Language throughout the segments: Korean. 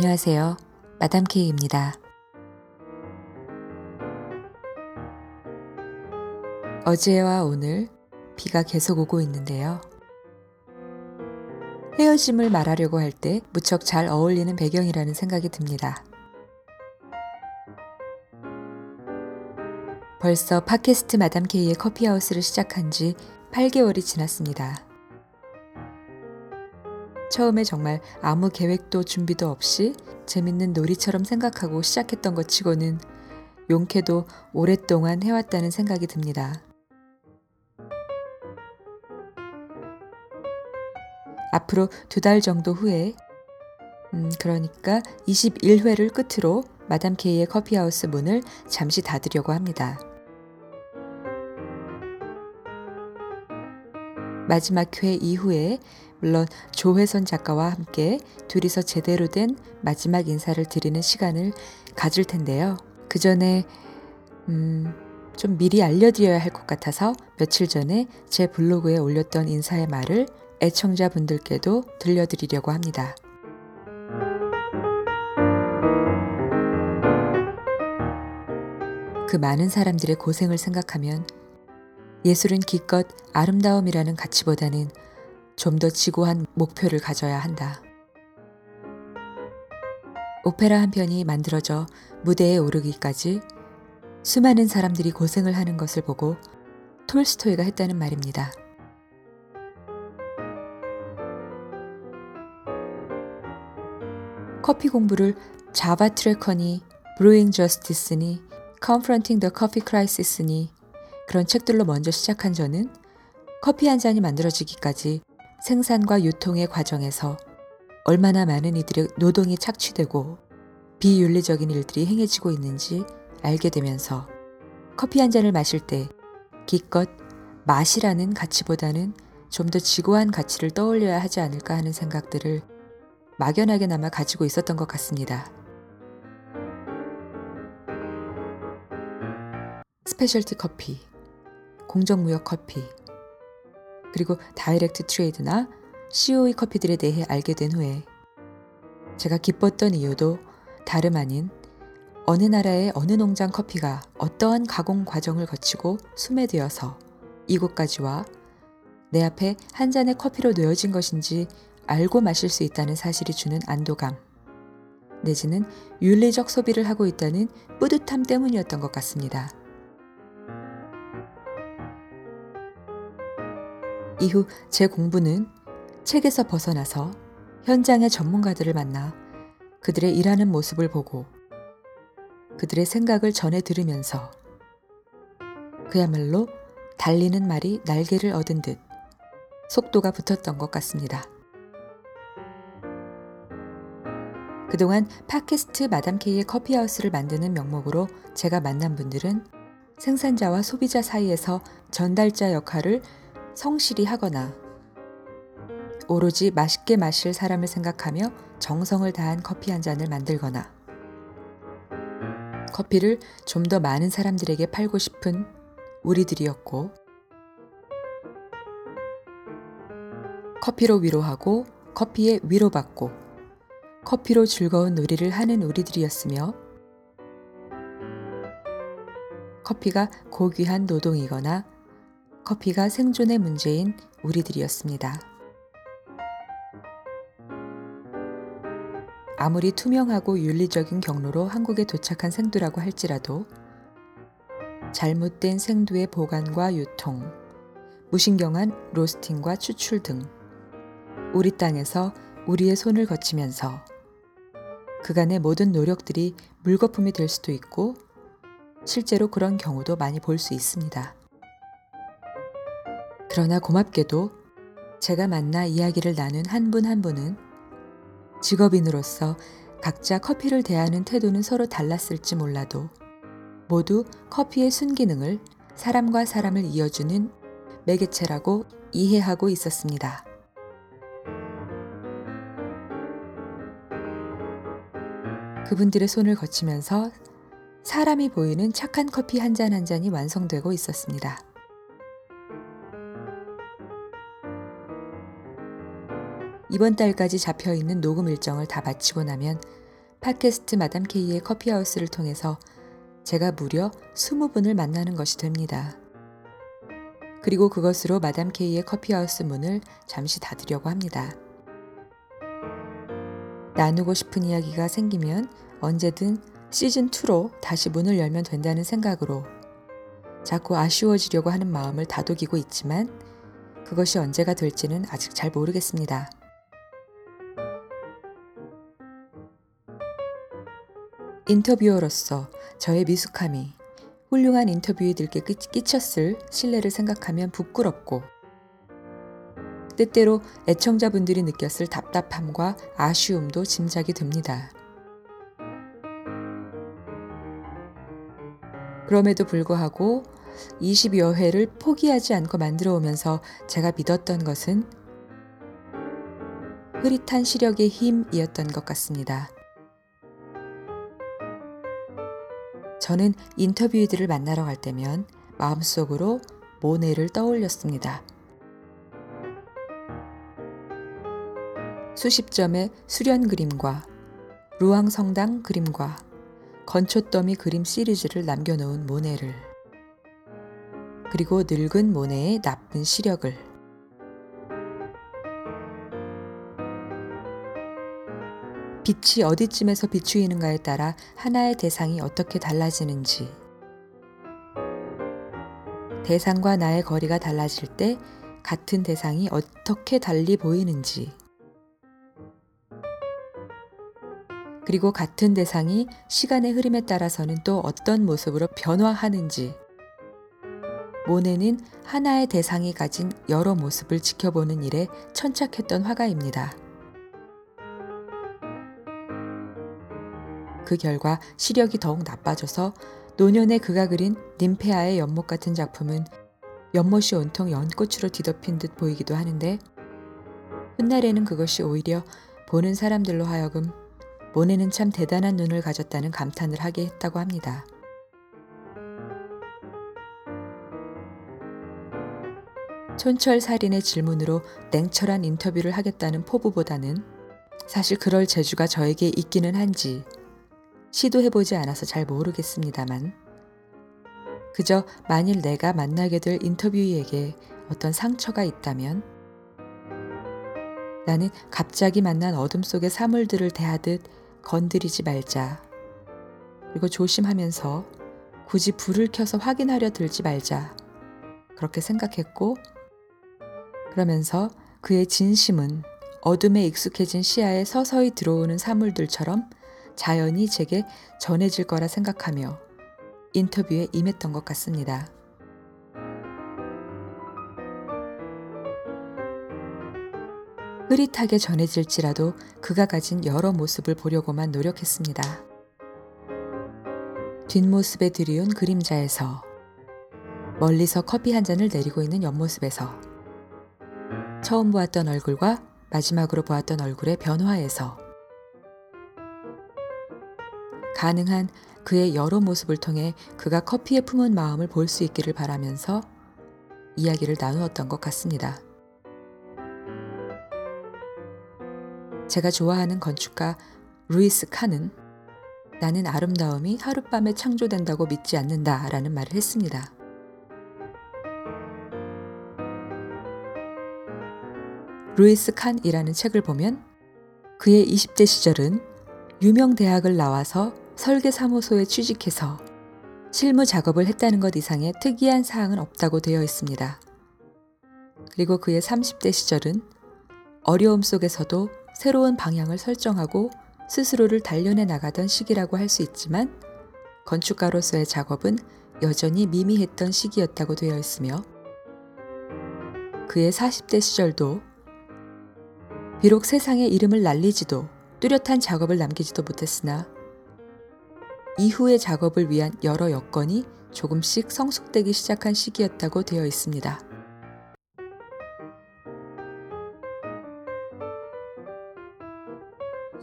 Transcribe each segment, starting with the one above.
안녕하세요. 마담 K입니다. 어제와 오늘 비가 계속 오고 있는데요. 헤어짐을 말하려고 할 때 무척 잘 어울리는 배경이라는 생각이 듭니다. 벌써 팟캐스트 마담 K의 커피하우스를 시작한 지 8개월이 지났습니다. 처음에 정말 아무 계획도 준비도 없이 재밌는 놀이처럼 생각하고 시작했던 것 치고는 용케도 오랫동안 해왔다는 생각이 듭니다. 앞으로 두 달 정도 후에, 음, 그러니까 21회를 끝으로 마담 K의 커피하우스 문을 잠시 닫으려고 합니다. 마지막 회 이후에 물론 조회선 작가와 함께 둘이서 제대로 된 마지막 인사를 드리는 시간을 가질 텐데요. 그 전에 음, 좀 미리 알려드려야 할 것 같아서 며칠 전에 제 블로그에 올렸던 인사의 말을 애청자분들께도 들려드리려고 합니다. 그 많은 사람들의 고생을 생각하면 예술은 기껏 아름다움이라는 가치보다는 좀 더 지고한 목표를 가져야 한다. 오페라 한 편이 만들어져 무대에 오르기까지 수많은 사람들이 고생을 하는 것을 보고 톨스토이가 했다는 말입니다. 커피 공부를 자바 트래커니, 브루잉 저스티스니, Confronting the Coffee Crisis니 그런 책들로 먼저 시작한 저는 커피 한 잔이 만들어지기까지 생산과 유통의 과정에서 얼마나 많은 이들의 노동이 착취되고 비윤리적인 일들이 행해지고 있는지 알게 되면서 커피 한 잔을 마실 때 기껏 맛이라는 가치보다는 좀 더 지고한 가치를 떠올려야 하지 않을까 하는 생각들을 막연하게나마 가지고 있었던 것 같습니다. specialty 커피, 공정무역 커피, 그리고 direct trade나 COE 커피들에 대해 알게 된 후에 제가 기뻤던 이유도 다름 아닌 어느 나라의 어느 농장 커피가 어떠한 가공 과정을 거치고 수매되어서 이곳까지 와 내 앞에 한 잔의 커피로 놓여진 것인지 알고 마실 수 있다는 사실이 주는 안도감, 내지는 윤리적 소비를 하고 있다는 뿌듯함 때문이었던 것 같습니다. 이후 제 공부는 책에서 벗어나서 현장의 전문가들을 만나 그들의 일하는 모습을 보고 그들의 생각을 전해 들으면서 그야말로 달리는 말이 날개를 얻은 듯 속도가 붙었던 것 같습니다. 그동안 팟캐스트 마담 K의 커피하우스를 만드는 명목으로 제가 만난 분들은 생산자와 소비자 사이에서 전달자 역할을 성실히 하거나 오로지 맛있게 마실 사람을 생각하며 정성을 다한 커피 한 잔을 만들거나 커피를 좀 더 많은 사람들에게 팔고 싶은 우리들이었고 커피로 위로하고 커피에 위로받고 커피로 즐거운 놀이를 하는 우리들이었으며 커피가 고귀한 노동이거나 커피가 생존의 문제인 우리들이었습니다. 아무리 투명하고 윤리적인 경로로 한국에 도착한 생두라고 할지라도 잘못된 생두의 보관과 유통, 무신경한 로스팅과 추출 등 우리 땅에서 우리의 손을 거치면서 그간의 모든 노력들이 물거품이 될 수도 있고 실제로 그런 경우도 많이 볼 수 있습니다. 그러나 고맙게도 제가 만나 이야기를 나눈 한 분한 한 분은 직업인으로서 각자 커피를 대하는 태도는 서로 달랐을지 몰라도 모두 커피의 순기능을 사람과 사람을 이어주는 매개체라고 이해하고 있었습니다. 그분들의 손을 거치면서 사람이 보이는 착한 커피 한 잔한 잔이 완성되고 있었습니다. 이번 달까지 잡혀 있는 녹음 일정을 다 마치고 나면 팟캐스트 마담 K의 커피하우스를 통해서 제가 무려 20분을 만나는 것이 됩니다. 그리고 그것으로 마담 K의 커피하우스 문을 잠시 닫으려고 합니다. 나누고 싶은 이야기가 생기면 언제든 시즌2로 다시 문을 열면 된다는 생각으로 자꾸 아쉬워지려고 하는 마음을 다독이고 있지만 그것이 언제가 될지는 아직 잘 모르겠습니다. 인터뷰어로서 저의 미숙함이 훌륭한 인터뷰이들께 끼쳤을 신뢰를 생각하면 부끄럽고 때때로 애청자분들이 느꼈을 답답함과 아쉬움도 짐작이 됩니다. 그럼에도 불구하고 20여 회를 포기하지 않고 만들어 오면서 제가 믿었던 것은 흐릿한 시력의 힘이었던 것 같습니다. 저는 인터뷰이들을 만나러 갈 때면 마음속으로 모네를 떠올렸습니다. 수십 점의 수련 그림과 루앙 성당 그림과 건초더미 그림 시리즈를 남겨놓은 모네를 그리고 늙은 모네의 나쁜 시력을 빛이 어디쯤에서 비추이는가에 따라 하나의 대상이 어떻게 달라지는지. 대상과 나의 거리가 달라질 때 같은 대상이 어떻게 달리 보이는지. 그리고 같은 대상이 시간의 흐름에 따라서는 또 어떤 모습으로 변화하는지. 모네는 하나의 대상이 가진 여러 모습을 지켜보는 일에 천착했던 화가입니다. 그 결과 시력이 더욱 나빠져서 노년에 그가 그린 님페아의 연못 같은 작품은 연못이 온통 연꽃으로 뒤덮인 듯 보이기도 하는데 훗날에는 그것이 오히려 보는 사람들로 하여금 모네는 참 대단한 눈을 가졌다는 감탄을 하게 했다고 합니다. 촌철 살인의 질문으로 냉철한 인터뷰를 하겠다는 포부보다는 사실 그럴 재주가 저에게 있기는 한지 시도해보지 않아서 잘 모르겠습니다만 그저 만일 내가 만나게 될 인터뷰이에게 어떤 상처가 있다면 나는 갑자기 만난 어둠 속의 사물들을 대하듯 건드리지 말자. 그리고 조심하면서 굳이 불을 켜서 확인하려 들지 말자. 그렇게 생각했고, 그러면서 그의 진심은 어둠에 익숙해진 시야에 서서히 들어오는 사물들처럼 자연히 제게 전해질 거라 생각하며 인터뷰에 임했던 것 같습니다. 흐릿하게 전해질지라도 그가 가진 여러 모습을 보려고만 노력했습니다. 뒷모습에 들이운 그림자에서 멀리서 커피 한 잔을 내리고 있는 옆모습에서 처음 보았던 얼굴과 마지막으로 보았던 얼굴의 변화에서 가능한 그의 여러 모습을 통해 그가 커피에 품은 마음을 볼 수 있기를 바라면서 이야기를 나누었던 것 같습니다. 제가 좋아하는 건축가 루이스 칸은 나는 아름다움이 하룻밤에 창조된다고 믿지 않는다 라는 말을 했습니다. 루이스 칸이라는 책을 보면 그의 20대 시절은 유명 대학을 나와서 설계 사무소에 취직해서 실무 작업을 했다는 것 이상의 특이한 사항은 없다고 되어 있습니다. 그리고 그의 30대 시절은 어려움 속에서도 새로운 방향을 설정하고 스스로를 단련해 나가던 시기라고 할 수 있지만 건축가로서의 작업은 여전히 미미했던 시기였다고 되어 있으며 그의 40대 시절도 비록 세상의 이름을 날리지도 뚜렷한 작업을 남기지도 못했으나 이후의 작업을 위한 여러 여건이 조금씩 성숙되기 시작한 시기였다고 되어 있습니다.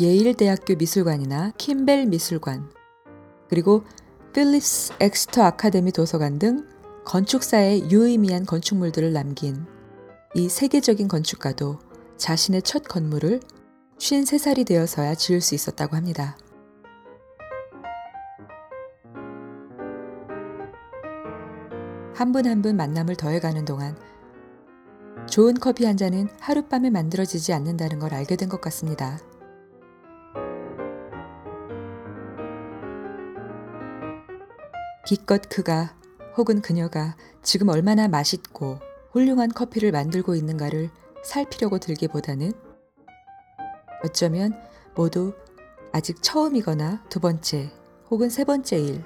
예일대학교 미술관이나 킴벨 미술관, 그리고 필립스 엑스터 아카데미 도서관 등 건축사에 유의미한 건축물들을 남긴 이 세계적인 건축가도 자신의 첫 건물을 53살이 되어서야 지을 수 있었다고 합니다. 한 분 한 분 만남을 더해가는 동안 좋은 커피 한 잔은 하룻밤에 만들어지지 않는다는 걸 알게 된 것 같습니다. 기껏 그가 혹은 그녀가 지금 얼마나 맛있고 훌륭한 커피를 만들고 있는가를 살피려고 들기보다는 어쩌면 모두 아직 처음이거나 두 번째 혹은 세 번째 일,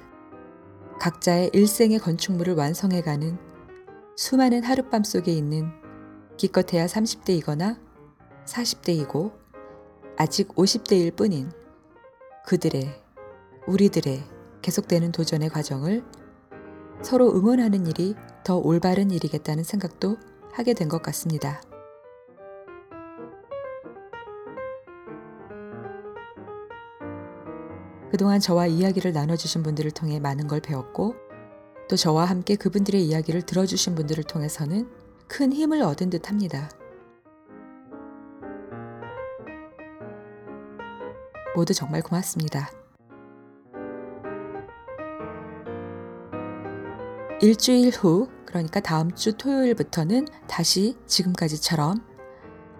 각자의 일생의 건축물을 완성해가는 수많은 하룻밤 속에 있는 기껏해야 30대이거나 40대이고 아직 50대일 뿐인 그들의, 우리들의 계속되는 도전의 과정을 서로 응원하는 일이 더 올바른 일이겠다는 생각도 하게 된 것 같습니다. 그동안 저와 이야기를 나눠주신 분들을 통해 많은 걸 배웠고 또 저와 함께 그분들의 이야기를 들어주신 분들을 통해서는 큰 힘을 얻은 듯 합니다. 모두 정말 고맙습니다. 일주일 후, 그러니까 다음 주 토요일부터는 다시 지금까지처럼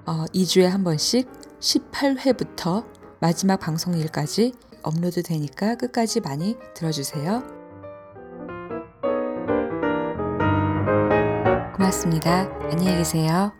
어, 2주에 한 번씩 18회부터 마지막 방송일까지 업로드 되니까 끝까지 많이 들어주세요. 고맙습니다. 안녕히 계세요.